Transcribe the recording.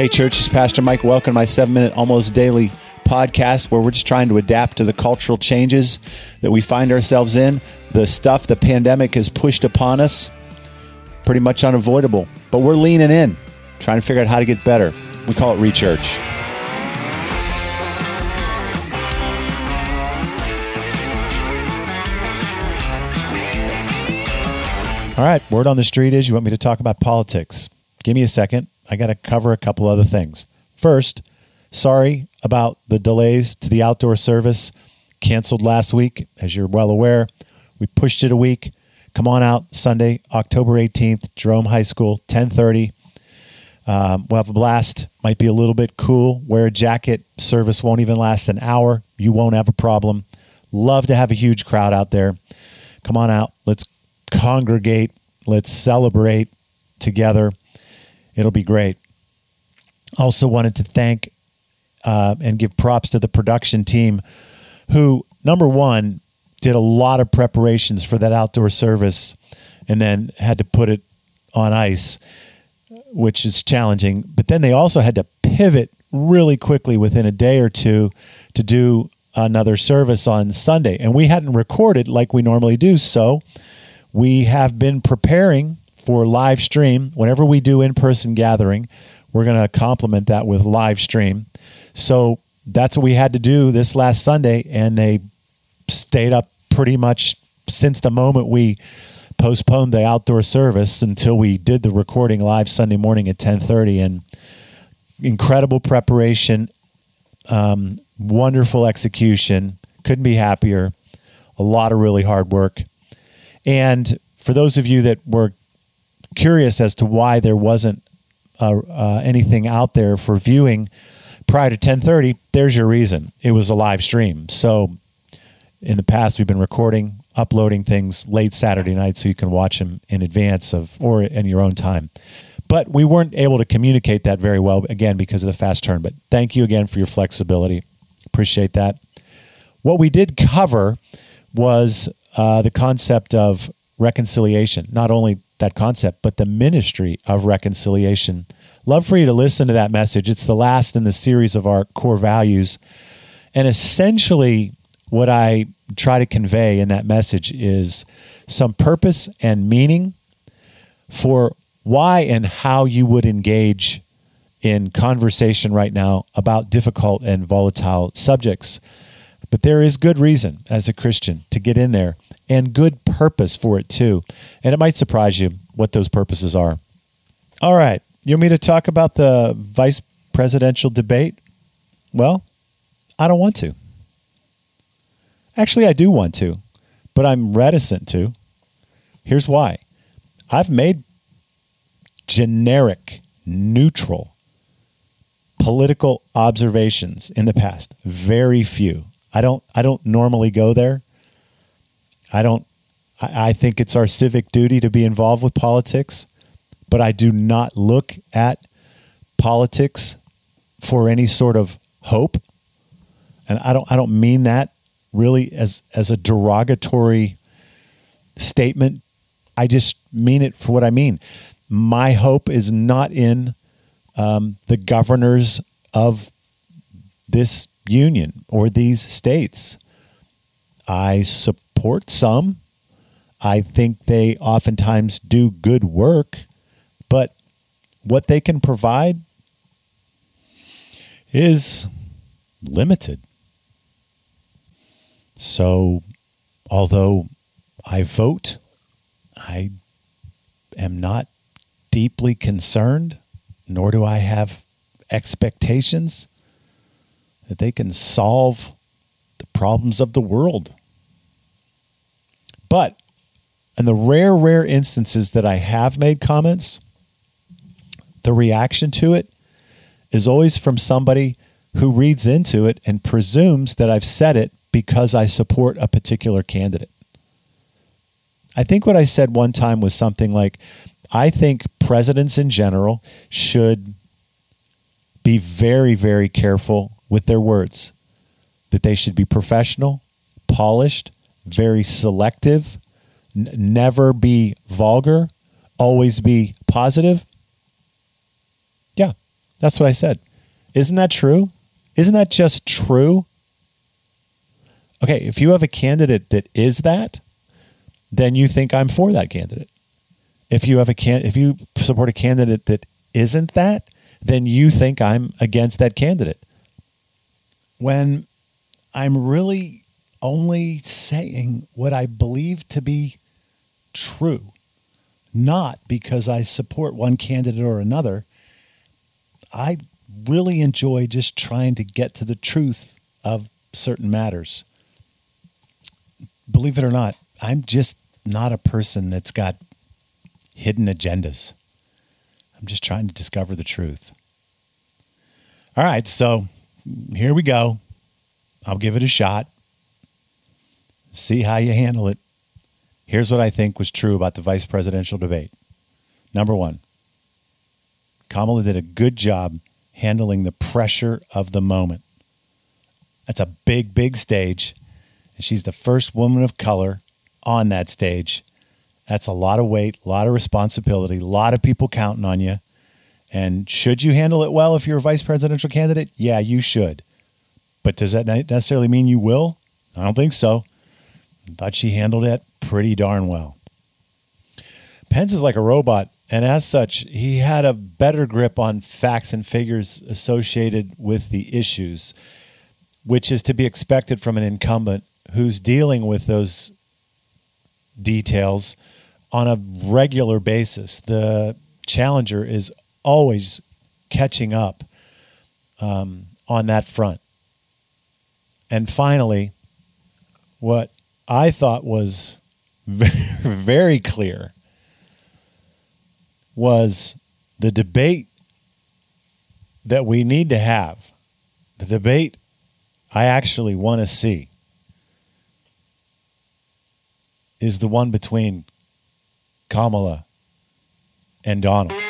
Hey, church, it's Pastor Mike. Welcome to my seven minute, almost daily podcast where we're just trying to adapt to the cultural changes that we find ourselves in. The stuff the pandemic has pushed upon us, pretty much unavoidable. But we're leaning in, trying to figure out how to get better. We call it Rechurch. All right, word on the street is you want me to talk about politics. Give me a second. I got to cover a couple other things. First, sorry about the delays to the outdoor service canceled last week. As you're well aware, we pushed it a week. Come on out Sunday, October 18th, Jerome High School, 1030. Um, we'll have a blast. Might be a little bit cool. Wear a jacket. Service won't even last an hour. You won't have a problem. Love to have a huge crowd out there. Come on out. Let's congregate. Let's celebrate together. It'll be great. Also, wanted to thank uh, and give props to the production team who, number one, did a lot of preparations for that outdoor service and then had to put it on ice, which is challenging. But then they also had to pivot really quickly within a day or two to do another service on Sunday. And we hadn't recorded like we normally do. So we have been preparing for live stream. Whenever we do in person gathering, we're going to complement that with live stream. So that's what we had to do this last Sunday, and they stayed up pretty much since the moment we postponed the outdoor service until we did the recording live Sunday morning at 10:30 and incredible preparation um, wonderful execution couldn't be happier a lot of really hard work and for those of you that were curious as to why there wasn't uh, uh, anything out there for viewing prior to 10:30, there's your reason. It was a live stream. So in the past, we've been recording, uploading things late Saturday night, so you can watch them in advance of or in your own time. But we weren't able to communicate that very well again because of the fast turn. But thank you again for your flexibility. Appreciate that. What we did cover was uh, the concept of reconciliation. Not only that concept, but the ministry of reconciliation. Love for you to listen to that message. It's the last in the series of our core values. And essentially, what I try to convey in that message is some purpose and meaning for why and how you would engage in conversation right now about difficult and volatile subjects. But there is good reason as a Christian to get in there and good purpose for it too. And it might surprise you what those purposes are. All right. You want me to talk about the vice presidential debate? Well, I don't want to. Actually, I do want to, but I'm reticent to. Here's why I've made generic, neutral political observations in the past. Very few. I don't I don't normally go there. I don't I, I think it's our civic duty to be involved with politics, but I do not look at politics for any sort of hope. And I don't I don't mean that really as as a derogatory statement. I just mean it for what I mean. My hope is not in um, the governors of this union or these states. I support some. I think they oftentimes do good work, but what they can provide is limited. So, although I vote, I am not deeply concerned, nor do I have expectations that they can solve the problems of the world. But in the rare, rare instances that I have made comments, the reaction to it is always from somebody who reads into it and presumes that I've said it because I support a particular candidate. I think what I said one time was something like I think presidents in general should be very, very careful with their words, that they should be professional, polished, very selective, N- never be vulgar, always be positive. Yeah, that's what I said. Isn't that true? Isn't that just true? Okay, if you have a candidate that is that, then you think I'm for that candidate. If you have a can if you support a candidate that isn't that, then you think I'm against that candidate. When I'm really only saying what I believe to be true, not because I support one candidate or another. I really enjoy just trying to get to the truth of certain matters. Believe it or not, I'm just not a person that's got hidden agendas. I'm just trying to discover the truth. All right, so here we go. I'll give it a shot. See how you handle it. Here's what I think was true about the vice presidential debate. Number one, Kamala did a good job handling the pressure of the moment. That's a big, big stage. And she's the first woman of color on that stage. That's a lot of weight, a lot of responsibility, a lot of people counting on you. And should you handle it well if you're a vice presidential candidate? Yeah, you should. But does that necessarily mean you will? I don't think so. I thought she handled it pretty darn well. Pence is like a robot, and as such, he had a better grip on facts and figures associated with the issues, which is to be expected from an incumbent who's dealing with those details on a regular basis. The challenger is always catching up um, on that front. And finally, what I thought was very, very clear was the debate that we need to have, the debate I actually want to see, is the one between Kamala and Donald.